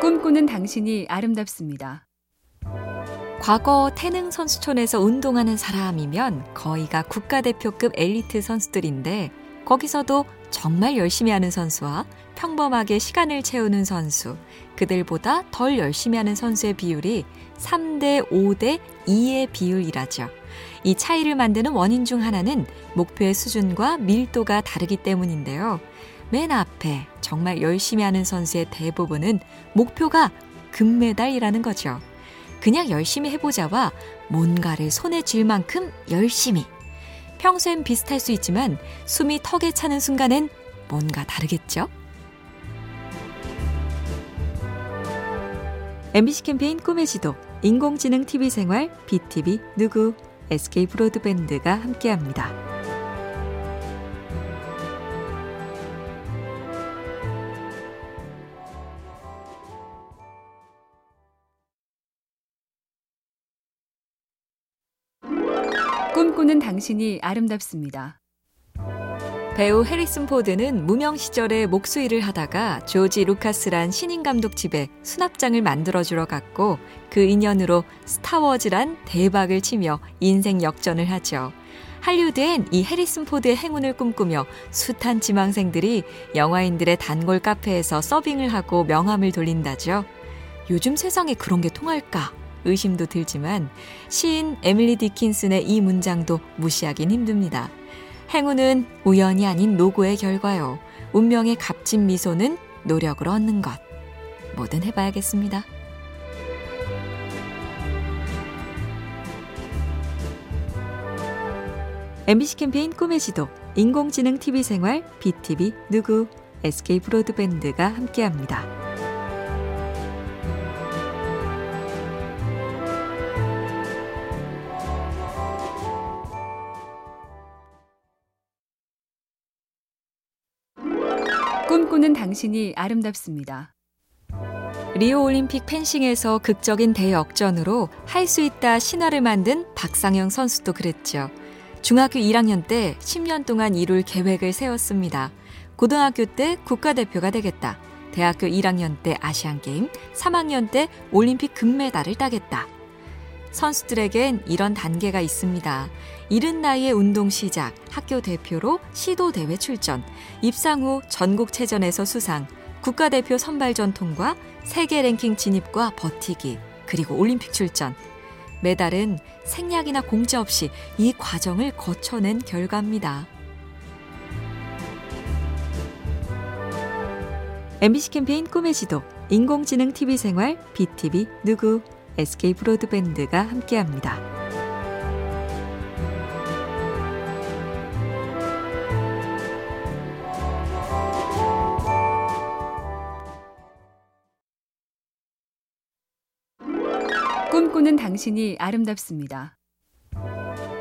꿈꾸는 당신이 아름답습니다. 과거 태능 선수촌에서 운동하는 사람이면 거의가 국가대표급 엘리트 선수들인데 거기서도 정말 열심히 하는 선수와 평범하게 시간을 채우는 선수, 그들보다 덜 열심히 하는 선수의 비율이 3대 5대 2의 비율이라죠. 이 차이를 만드는 원인 중 하나는 목표의 수준과 밀도가 다르기 때문인데요. 맨 앞에 정말 열심히 하는 선수의 대부분은 목표가 금메달이라는 거죠. 그냥 열심히 해보자와 뭔가를 손에 쥘 만큼 열심히. 평소엔 비슷할 수 있지만 숨이 턱에 차는 순간엔 뭔가 다르겠죠? MBC 캠페인 꿈의 지도, 인공지능 TV 생활, BTV 누구, SK 브로드밴드가 함께합니다. 꿈꾸는 당신이 아름답습니다. 배우 해리슨 포드는 무명 시절에 목수일을 하다가 조지 루카스란 신인 감독 집에 수납장을 만들어주러 갔고 그 인연으로 스타워즈란 대박을 치며 인생 역전을 하죠. 할리우드엔 이 해리슨 포드의 행운을 꿈꾸며 숱한 지망생들이 영화인들의 단골 카페에서 서빙을 하고 명함을 돌린다죠. 요즘 세상에 그런 게 통할까? 의심도 들지만 시인 에밀리 디킨슨의 이 문장도 무시하긴 힘듭니다. 행운은 우연이 아닌 노고의 결과요. 운명의 값진 미소는 노력을 얻는 것. 뭐든 해봐야겠습니다. MBC 캠페인 꿈의 지도, 인공지능 TV 생활, BTV 누구, SK 브로드밴드가 함께합니다. 꿈꾸는 당신이 아름답습니다. 리오 올림픽 펜싱에서 극적인 대역전으로 할 수 있다 신화를 만든 박상영 선수도 그랬죠. 중학교 1학년 때 10년 동안 이룰 계획을 세웠습니다. 고등학교 때 국가대표가 되겠다. 대학교 1학년 때 아시안게임, 3학년 때 올림픽 금메달을 따겠다. 선수들에겐 이런 단계가 있습니다. 이른 나이에 운동 시작, 학교 대표로 시도 대회 출전, 입상 후 전국체전에서 수상, 국가대표 선발전 통과, 세계 랭킹 진입과 버티기, 그리고 올림픽 출전. 메달은 생략이나 공짜 없이 이 과정을 거쳐낸 결과입니다. MBC 캠페인 꿈의 지도, 인공지능 TV 생활, BTV 누구, SK 브로드밴드가 함께합니다. 꿈꾸는 당신이 아름답습니다.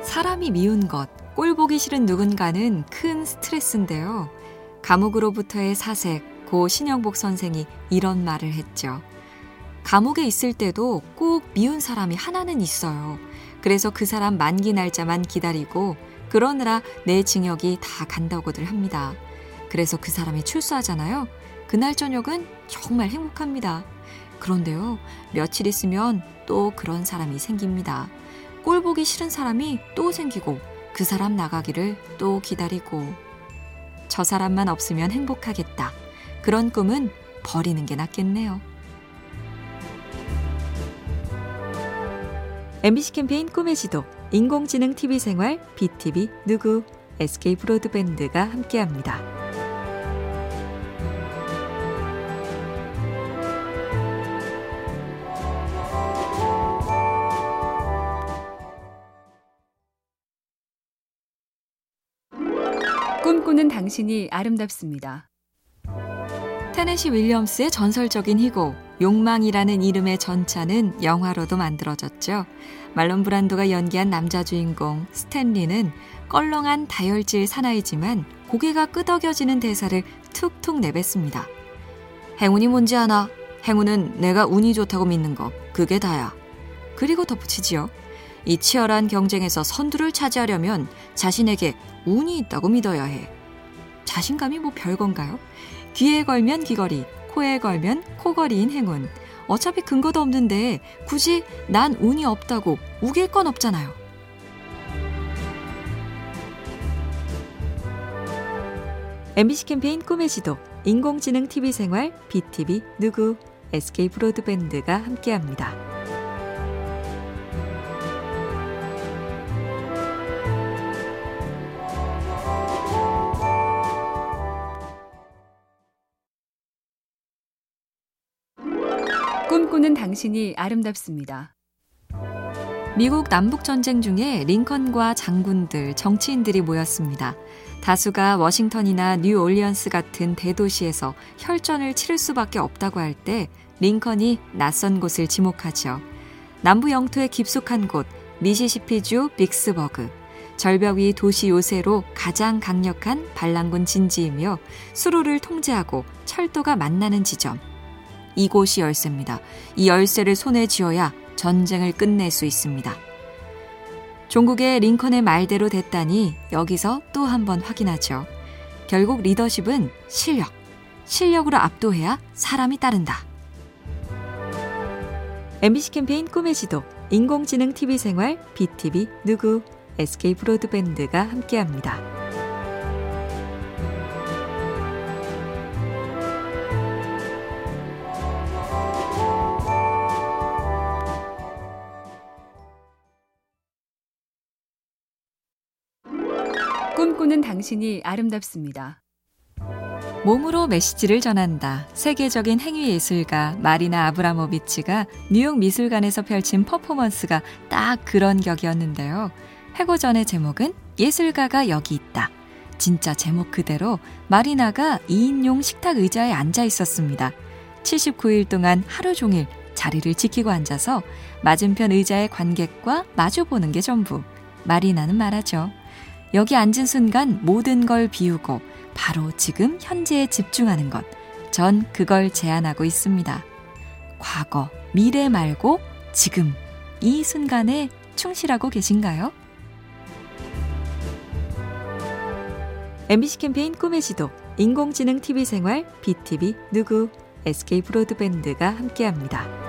사람이 미운 것, 꼴 보기 싫은 누군가는 큰 스트레스인데요. 감옥으로부터의 사색, 고 신영복 선생이 이런 말을 했죠. 감옥에 있을 때도 꼭 미운 사람이 하나는 있어요. 그래서 그 사람 만기 날짜만 기다리고 그러느라 내 징역이 다 간다고들 합니다. 그래서 그 사람이 출소하잖아요. 그날 저녁은 정말 행복합니다. 그런데요, 며칠 있으면 또 그런 사람이 생깁니다. 꼴 보기 싫은 사람이 또 생기고 그 사람 나가기를 또 기다리고 저 사람만 없으면 행복하겠다. 그런 꿈은 버리는 게 낫겠네요. MBC 캠페인 꿈의 지도, 인공지능 TV 생활, BTV 누구, SK 브로드밴드가 함께합니다. 꿈꾸는 당신이 아름답습니다. 테네시 윌리엄스의 전설적인 희곡 욕망이라는 이름의 전차는 영화로도 만들어졌죠. 말론 브란도가 연기한 남자 주인공 스탠리는 껄렁한 다혈질 사나이지만 고개가 끄덕여지는 대사를 툭툭 내뱉습니다. 행운이 뭔지 아나? 행운은 내가 운이 좋다고 믿는 거. 그게 다야. 그리고 덧붙이지요. 이 치열한 경쟁에서 선두를 차지하려면 자신에게 운이 있다고 믿어야 해. 자신감이 뭐 별건가요? 귀에 걸면 귀걸이, 코에 걸면 코걸이인 행운. 어차피 근거도 없는데 굳이 난 운이 없다고 우길 건 없잖아요. MBC 캠페인 꿈의 지도, 인공지능 TV 생활, BTV 누구, SK 브로드밴드가 함께합니다. 꿈꾸는 당신이 아름답습니다. 미국 남북전쟁 중에 링컨과 장군들, 정치인들이 모였습니다. 다수가 워싱턴이나 뉴올리언스 같은 대도시에서 혈전을 치를 수밖에 없다고 할 때 링컨이 낯선 곳을 지목하죠. 남부 영토의 깊숙한 곳, 미시시피주 빅스버그. 절벽 위 도시 요새로 가장 강력한 반란군 진지이며 수로를 통제하고 철도가 만나는 지점. 이곳이 열쇠입니다. 이 열쇠를 손에 쥐어야 전쟁을 끝낼 수 있습니다. 종국의 링컨의 말대로 됐다니 여기서 또 한 번 확인하죠. 결국 리더십은 실력. 실력으로 압도해야 사람이 따른다. MBC 캠페인 꿈의 지도, 인공지능 TV 생활, BTV 누구, SK 브로드밴드가 함께합니다. 꿈꾸는 당신이 아름답습니다. 몸으로 메시지를 전한다. 세계적인 행위 예술가 마리나 아브라모비치가 뉴욕 미술관에서 펼친 퍼포먼스가 딱 그런 격이었는데요. 회고전의 제목은 예술가가 여기 있다. 진짜 제목 그대로 마리나가 2인용 식탁 의자에 앉아 있었습니다. 79일 동안 하루 종일 자리를 지키고 앉아서 맞은편 의자의 관객과 마주보는 게 전부. 마리나는 말하죠. 여기 앉은 순간 모든 걸 비우고 바로 지금 현재에 집중하는 것. 전 그걸 제안하고 있습니다. 과거, 미래 말고 지금 이 순간에 충실하고 계신가요? MBC 캠페인 꿈의 지도, 인공지능 TV 생활, BTV 누구, SK 브로드밴드가 함께합니다.